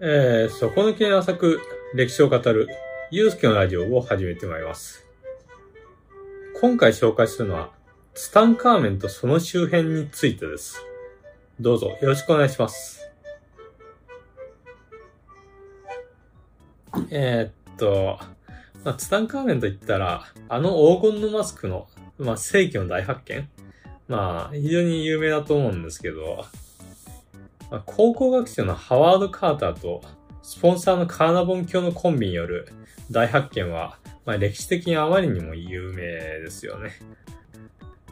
えー、底抜け浅く歴史を語る、ゆうすけのラジオを始めてまいります。今回紹介するのは、ツタンカーメンとその周辺についてです。どうぞよろしくお願いします。えー、っと、まあ、ツタンカーメンと言ったら、あの黄金のマスクの、まあ、世紀の大発見まあ、非常に有名だと思うんですけど、考古学者のハワード・カーターとスポンサーのカーナボン教のコンビによる大発見は、まあ、歴史的にあまりにも有名ですよね。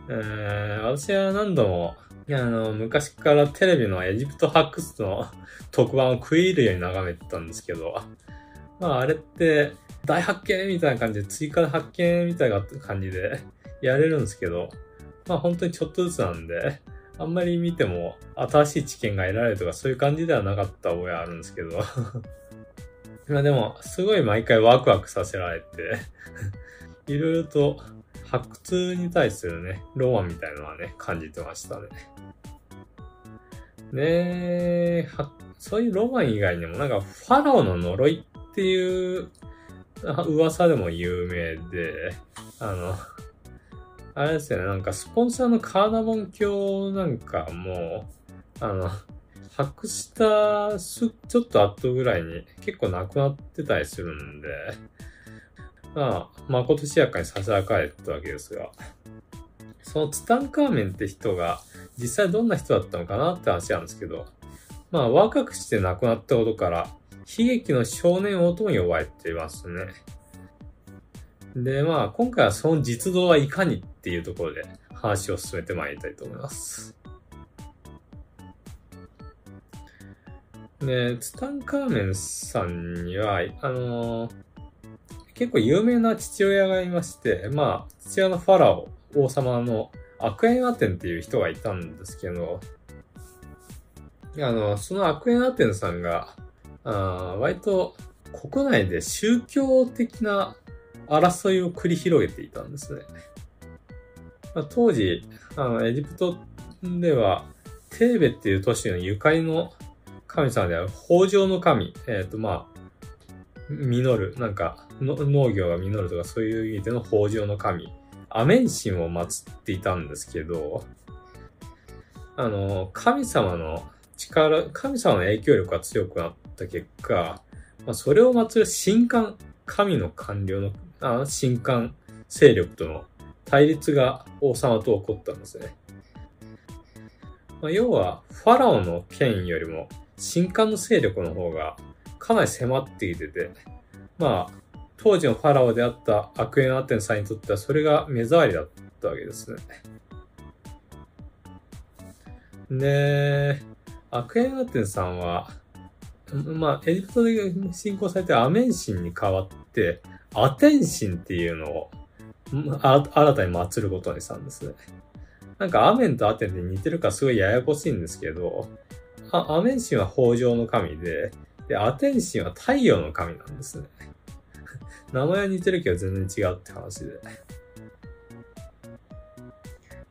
えー、私は何度もあの昔からテレビのエジプト発掘の 特番を食い入るように眺めてたんですけど、まああれって大発見みたいな感じで追加で発見みたいな感じでやれるんですけど、まあ本当にちょっとずつなんで、あんまり見ても新しい知見が得られるとかそういう感じではなかった覚えあるんですけど。まあでも、すごい毎回ワクワクさせられて、いろいろと発掘に対するね、ロマンみたいなのはね、感じてましたね。ねえそういうロマン以外にもなんかファラオの呪いっていう噂でも有名で、あの、あれですよね、なんかスポンサーのカーナボン教なんかもう、あの、発掘したす、ちょっと後ぐらいに結構なくなってたりするんで、まあ、まことしやかにささやかれたわけですが、そのツタンカーメンって人が実際どんな人だったのかなって話なんですけど、まあ若くして亡くなったことから、悲劇の少年王とも呼ばれていますね。で、まあ、今回はその実動はいかにっていうところで話を進めてまいりたいと思います。で、ツタンカーメンさんには、あのー、結構有名な父親がいまして、まあ、父親のファラオ、王様のアクエンアテンっていう人がいたんですけど、あの、そのアクエンアテンさんが、あ割と国内で宗教的な争いを繰り広げていたんですね。まあ、当時、あの、エジプトでは、テーベっていう都市のゆかりの神様である豊穣の神、えっ、ー、と、まあ、実る、なんか農業が実るとかそういう意味での豊穣の神、アメン神を祀っていたんですけど、あの、神様の力、神様の影響力が強くなった結果、まあ、それを祀る神官、神の官僚のあ神官勢力との対立が王様と起こったんですね。まあ、要は、ファラオの権威よりも神官の勢力の方がかなり迫ってきてて、まあ、当時のファラオであったアクエンアテンさんにとってはそれが目障りだったわけですね。で、アクエンアテンさんは、まあ、エジプトで信仰されてアメン神に代わって、アテン神っていうのを新たに祀ることにしたんですね。なんかアメンとアテンって似てるかすごいややこしいんですけど、アメン神は豊穣の神で、で、アテン神は太陽の神なんですね。名前は似てるけど全然違うって話で。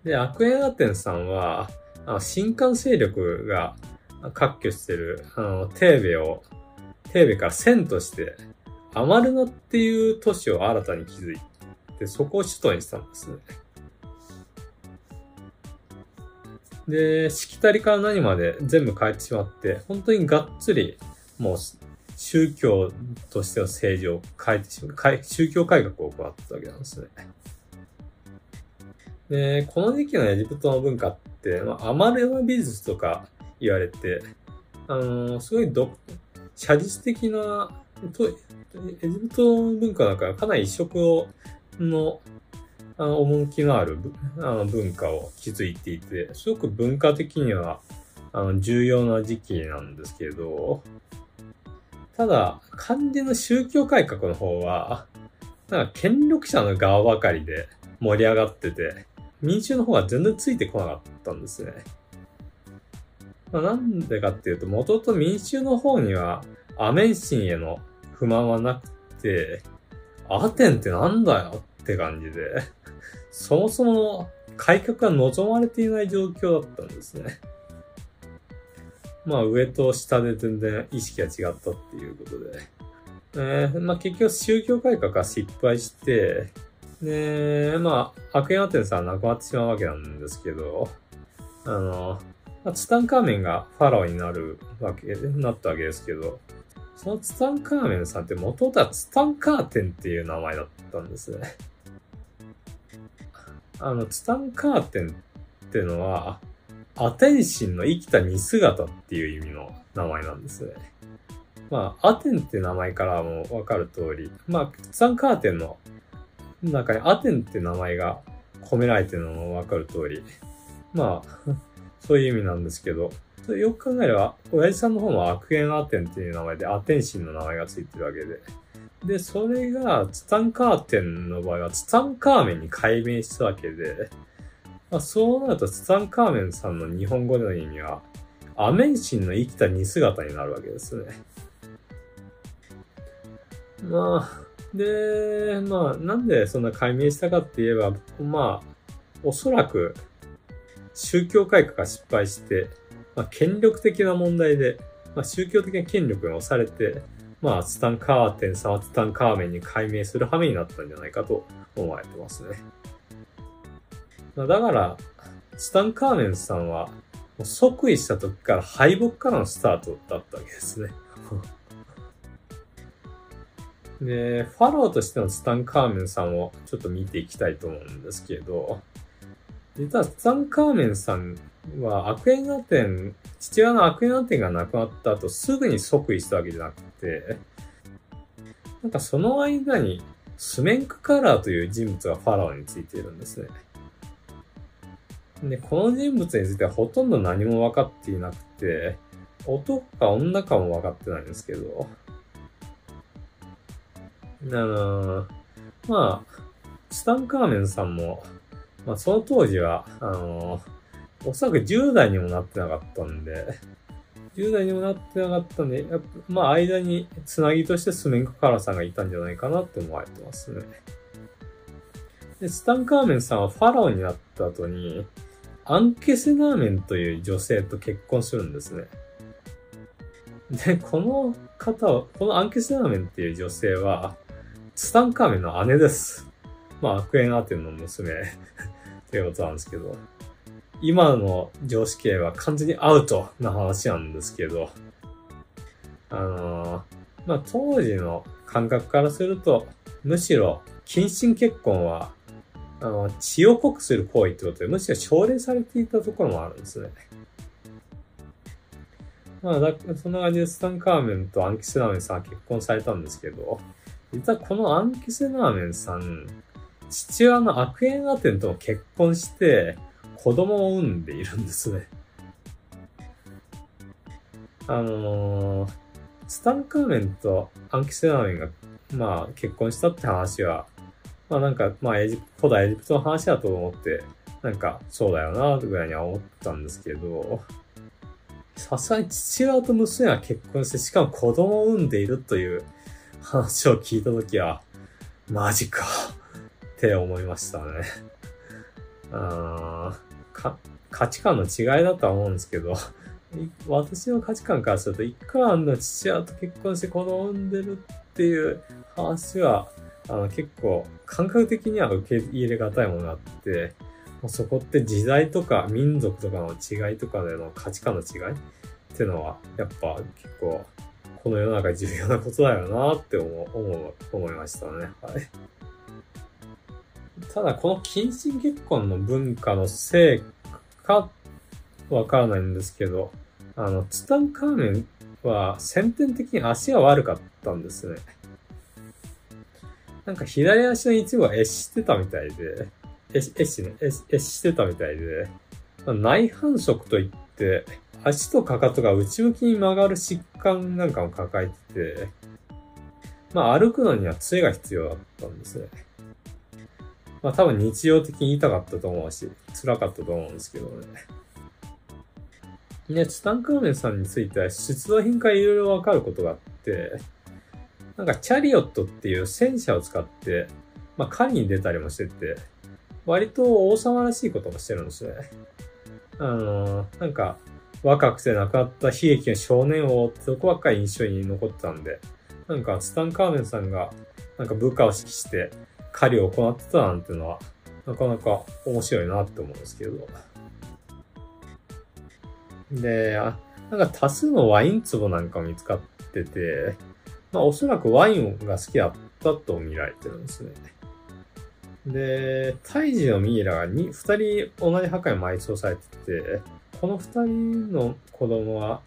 で、アクエンアテンさんは、あの神官勢力が割拠してる、あの、テーベを、テーベから遷として、アマルナっていう都市を新たに築いて、そこを首都にしたんですね。で、しきたりから何まで全部変えてしまって、本当にがっつり、もう、宗教としての政治を変えてしまう、宗教改革を行ったわけなんですね。で、この時期のエジプトの文化って、まあ、アマルナ美術とか言われて、あのー、すごいど、写実的な、エジプトの文化だからかなり異色、の、あの、趣のあるあの文化を築いていて、すごく文化的には、あの、重要な時期なんですけど、ただ、肝心の宗教改革の方は、なんか権力者の側ばかりで盛り上がってて、民衆の方が全然ついてこなかったんですね。まあ、なんでかっていうと、もともと民衆の方には、アメン神への不満はなくて、アテンってなんだよって感じで、そもそもの改革が望まれていない状況だったんですね。まあ上と下で全然意識が違ったっていうことで。えー、まあ結局宗教改革が失敗して、で、まあ、アクエンアテンさんは亡くなってしまうわけなんですけど、あの、ま、ツタンカーメンがファラオになるわけ、なったわけですけど、そのツタンカーメンさんって元々はツタンカーテンっていう名前だったんですね。あの、ツタンカーテンっていうのは、アテンシンの生きた似姿っていう意味の名前なんですね。まあ、アテンって名前からもわかる通り、まあ、ツタンカーテンの中にアテンって名前が込められてるのもわかる通り、まあ、そういう意味なんですけど、よく考えれば、親父さんの方もアクエンアテンっていう名前で、アテンシンの名前がついてるわけで。で、それが、ツタンカーテンの場合は、ツタンカーメンに改名したわけで、まあ、そうなると、ツタンカーメンさんの日本語での意味は、アメンシンの生きた似姿になるわけですね。まあ、で、まあ、なんでそんな解明したかって言えば、まあ、おそらく、宗教改革が失敗して、まあ、権力的な問題で、まあ、宗教的な権力が押されて、まあ、ツタンカーテンさんツタンカーメンに改名する羽目になったんじゃないかと思われてますね。まあ、だから、ツタンカーメンさんは、即位した時から敗北からのスタートだったわけですね。で、ファローとしてのツタンカーメンさんをちょっと見ていきたいと思うんですけど、実はツタンカーメンさんはアクエンアテン、父親のアクエンアテンが亡くなった後すぐに即位したわけじゃなくて、なんかその間にスメンクカラーという人物がファラオについているんですね。で、この人物についてはほとんど何も分かっていなくて、男か女かも分かってないんですけど、あのー、まあ、ツタンカーメンさんも、まあその当時は、あのー、おそらく10代にもなってなかったんで、10代にもなってなかったんで、やっぱまあ間につなぎとしてスメンクカラーさんがいたんじゃないかなって思われてますね。で、ツタンカーメンさんはファラオになった後に、アンケセナーメンという女性と結婚するんですね。で、この方は、このアンケセナーメンっていう女性は、ツタンカーメンの姉です。まあ、アクエンアテンの娘 っていうことなんですけど。今の常識系は完全にアウトな話なんですけど、あのー、まあ、当時の感覚からすると、むしろ、近親結婚は、あの、血を濃くする行為ってことで、むしろ奨励されていたところもあるんですね。まあ、だそんな感じでスタンカーメンとアンキスラーメンさんは結婚されたんですけど、実はこのアンキセナーメンさん、父親のアクエンアテンとも結婚して、子供を産んでいるんですね。あのー、ツタンカーメンとアンキセナーメンが、まあ、結婚したって話は、まあなんか、まあエジプト、古代エジプトの話だと思って、なんか、そうだよな、ぐらいには思ったんですけど、さすがに父親と娘が結婚して、しかも子供を産んでいるという、話を聞いたときは、マジかって思いましたね。か価値観の違いだとは思うんですけど、私の価値観からすると、一家の父親と結婚して子供産んでるっていう話は、あの結構感覚的には受け入れがたいものがあって、もうそこって時代とか民族とかの違いとかでの価値観の違いっていうのは、やっぱ結構この世の中重要なことだよなって思う、思う、思いましたね。はい。ただ、この近親結婚の文化のせいか、わからないんですけど、あの、ツタンカーメンは先天的に足が悪かったんですね。なんか左足の一部は壊してたみたいで、壊しね、壊してたみたいで、内反色といって、足とかかとが内向きに曲がる疾患なんかも抱えてて、まあ歩くのには杖が必要だったんですね。まあ多分日常的に痛かったと思うし、辛かったと思うんですけどね。ね、ツタンカーメンさんについては出土品からいろいろわかることがあって、なんかチャリオットっていう戦車を使って、まあ狩りに出たりもしてて、割と王様らしいこともしてるんですね。あのー、なんか、若くて亡くなった悲劇の少年王ってとこばっかり印象に残ってたんで、なんかツタンカーメンさんが、なんか部下を指揮して狩りを行ってたなんていうのは、なかなか面白いなって思うんですけど。で、あなんか多数のワイン壺なんか見つかってて、まあおそらくワインが好きだったと見られてるんですね。で、胎児のミイラが二人同じ墓に埋葬されてて、この二人の子供は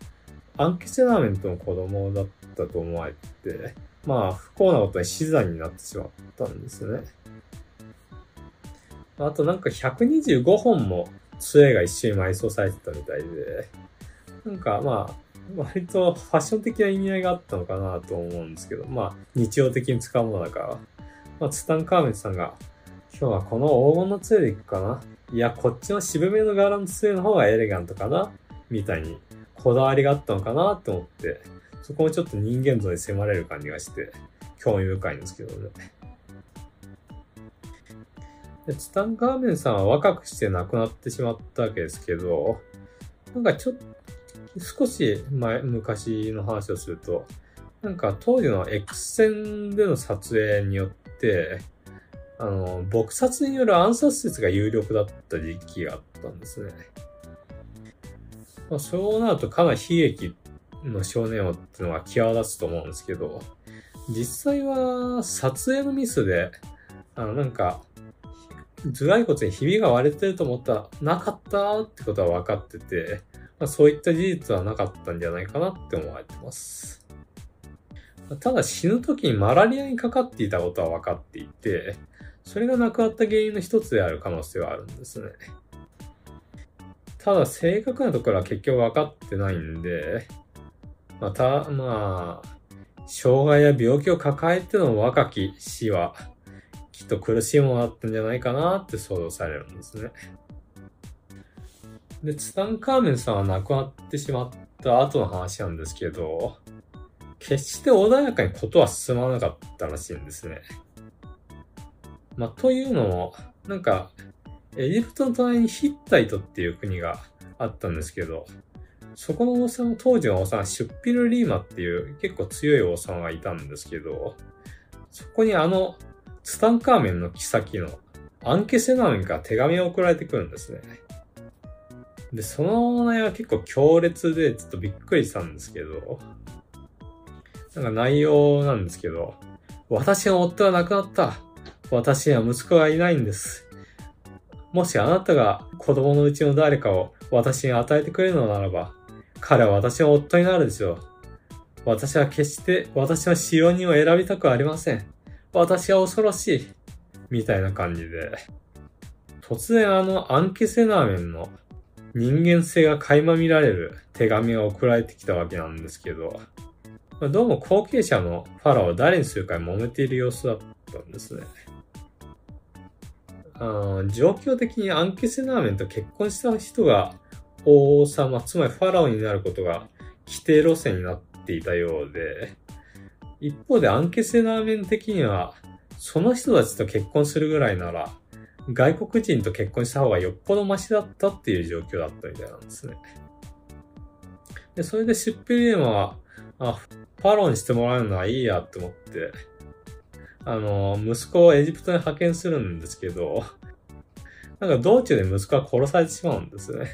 アンケセラーメントの子供だったと思われて、まあ不幸なことに死産になってしまったんですね。あとなんか125本も杖が一緒に埋葬されてたみたいで、なんかまあ、割とファッション的な意味合いがあったのかなと思うんですけど、まあ日常的に使うものだから、まあツタンカーメンさんが、今日はこの黄金の杖でいくかな。いや、こっちの渋めの柄の杖の方がエレガントかな。みたいにこだわりがあったのかなと思って、そこもちょっと人間像に迫れる感じがして、興味深いんですけどね。ツタンカーメンさんは若くして亡くなってしまったわけですけど、なんかちょっと、少し前、昔の話をすると、なんか当時の X 線での撮影によって、あの、撲殺による暗殺説が有力だった時期があったんですね。まあ、そうなるとかなり悲劇の少年王ってのが際立つと思うんですけど、実際は撮影のミスで、あの、なんか、頭蓋骨にひびが割れてると思ったらなかったってことは分かってて、まあ、そういった事実はなかったんじゃないかなって思われてます。ただ死ぬ時にマラリアにかかっていたことは分かっていて、それが亡くなった原因の一つである可能性はあるんですね。ただ正確なところは結局分かってないんで、また、まあ、障害や病気を抱えての若き死は、きっと苦しいものだったんじゃないかなって想像されるんですね。で、ツタンカーメンさんは亡くなってしまった後の話なんですけど、決して穏やかにことは進まなかったらしいんですね。まあ、というのも、なんか、エジプトの隣にヒッタイトっていう国があったんですけど、そこの王様、当時の王様、シュッピル・リーマっていう結構強い王様がいたんですけど、そこにあの、ツタンカーメンの妃のアンケセナメンから手紙を送られてくるんですね。で、その内容は結構強烈で、ちょっとびっくりしたんですけど、なんか内容なんですけど、私の夫は亡くなった。私には息子がいないんです。もしあなたが子供のうちの誰かを私に与えてくれるのならば、彼は私の夫になるでしょう。私は決して私の使用人を選びたくありません。私は恐ろしい。みたいな感じで。突然あのアンケセナーメンの人間性が垣間見られる手紙が送られてきたわけなんですけど、どうも後継者のファラオを誰にするか揉めている様子だったんですね。あ状況的にアンケセナーメンと結婚した人が王様、つまりファラオになることが規定路線になっていたようで、一方でアンケセナーメン的には、その人たちと結婚するぐらいなら、外国人と結婚した方がよっぽどマシだったっていう状況だったみたいなんですね。で、それでシュッペリエマは、あ、ファローにしてもらうのはいいやって思って、あの、息子をエジプトに派遣するんですけど、なんか道中で息子は殺されてしまうんですね。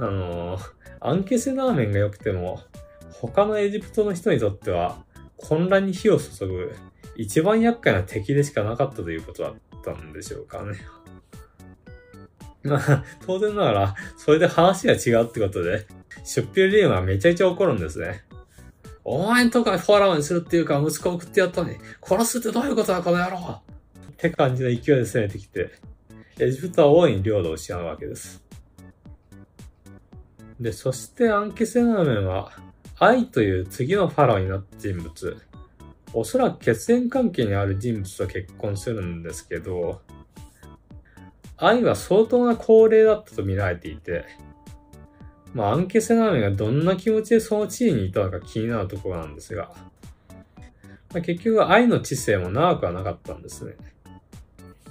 あの、アンケセナーメンが良くても、他のエジプトの人にとっては混乱に火を注ぐ一番厄介な敵でしかなかったということだったんでしょうかね。まあ、当然ながら、それで話が違うってことで、シュッピューリームはめちゃめちゃ怒るんですね。お前んとこフォラーにするっていうか、息子を送ってやったのに、殺すってどういうことだ、この野郎って感じの勢いで攻めてきて、エジプトは大いに領土を失うわけです。で、そしてアンケセナーメンは、愛という次のファラオになった人物、おそらく血縁関係にある人物と結婚するんですけど、愛は相当な高齢だったと見られていて、まあ、アンケセナーメンがどんな気持ちでその地位にいたのか気になるところなんですが、まあ、結局は愛の知性も長くはなかったんですね。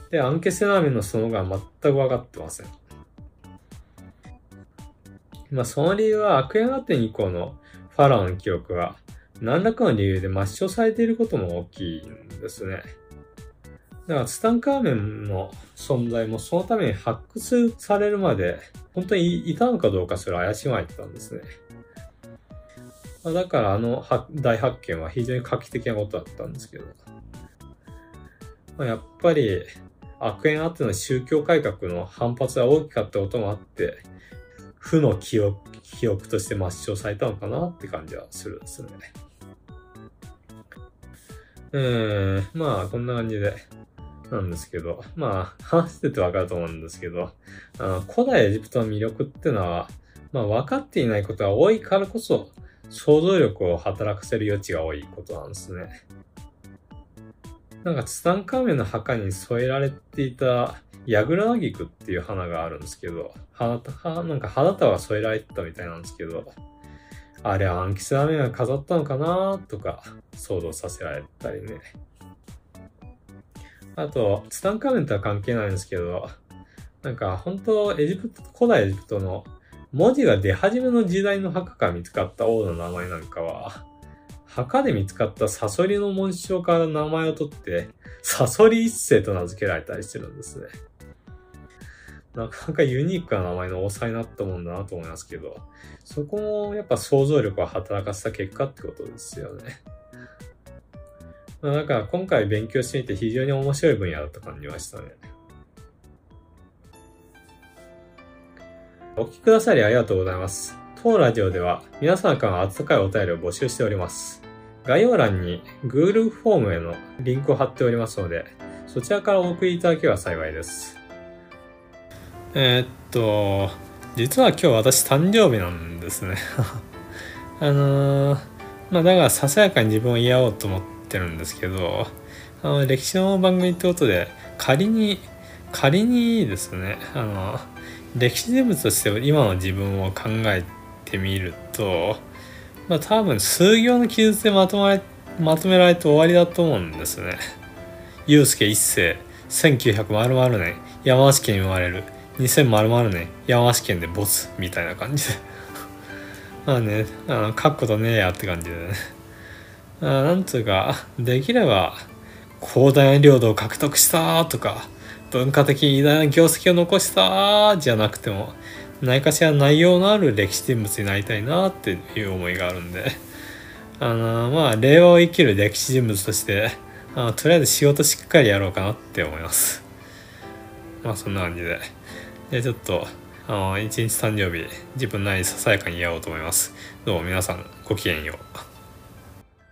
で、アンケセナーメンのその後は全く分かってません。まあ、その理由は、アクエンアテン以降のファラオの記憶は、何らかの理由で抹消されていることも大きいんですね。だから、ツタンカーメンの存在もそのために発掘されるまで、本当にいたのかどうかすら怪しまれてたんですね。まだから、あの大発見は非常に画期的なことだったんですけど。まあ、やっぱり、アクエンアテの宗教改革の反発が大きかったこともあって、負の記憶、記憶として抹消されたのかなって感じはするんですね。うん、まあ、こんな感じで、なんですけど、まあ、話しててわかると思うんですけど、あの、古代エジプトの魅力ってのは、まあ、分かっていないことが多いからこそ、想像力を働かせる余地が多いことなんですね。なんかツタンカーメンの墓に添えられていたヤグラギクっていう花があるんですけど、花、なんか花束が添えられてたみたいなんですけど、あれはアンキスラメが飾ったのかなとか想像させられたりね。あと、ツタンカーメンとは関係ないんですけど、なんか本当エジプト、古代エジプトの文字が出始めの時代の墓から見つかった王の名前なんかは、墓で見つかったサソリの紋章から名前を取って、サソリ一世と名付けられたりしてるんですね。なかなかユニークな名前の多さになったもんだなと思いますけど、そこもやっぱ想像力を働かせた結果ってことですよね。まあ、だか今回勉強してみて非常に面白い分野だと感じましたね。お聞きくださりありがとうございます。当ラジオでは皆さんからの温かいお便りを募集しております。概要欄に Google フォームへのリンクを貼っておりますので、そちらからお送りいただければ幸いです。えー、っと、実は今日私誕生日なんですね。あのー、まあだからささやかに自分を言おうと思ってるんですけど、あの歴史の番組ってことで、仮に、仮にですね、あの、歴史人物として今の自分を考え、てみると、まあ多分数行の記述でまとまれまとめられて終わりだと思うんですね。祐介一世、1900年、山梨県に生まれる。2000年、山梨県で没みたいな感じで。まあね、あの書くことねえやって感じでね。あなんつうか、できれば、広大な領土を獲得したとか、文化的偉大な業績を残したじゃなくても、何かしら内容のある歴史人物になりたいなっていう思いがあるんで、あの、まあ、令和を生きる歴史人物として、あのとりあえず仕事しっかりやろうかなって思います。まあ、そんな感じで。で、ちょっと、あの、一日誕生日、自分なりにささやかにやろうと思います。どうも皆さん、ごきげんよう。